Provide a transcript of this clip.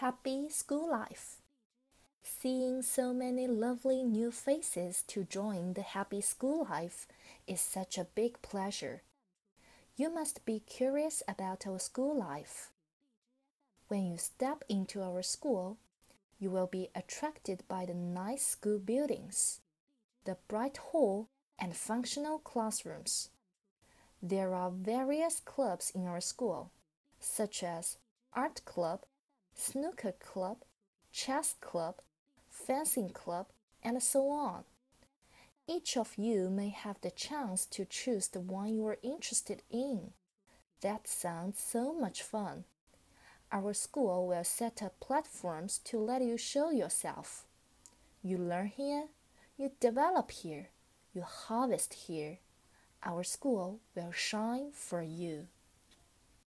happy school life. Seeing so many lovely new faces to join the happy school life is such a big pleasure. You must be curious about our school life. When you step into our school, you will be attracted by the nice school buildings, the bright hall, and functional classrooms. There are various clubs in our school, such as art club, snooker club, chess club, fencing club, and so on. Each of you may have the chance to choose the one you are interested in. That sounds so much fun. Our school will set up platforms to let you show yourself. You learn here, you develop here, you harvest here. Our school will shine for you.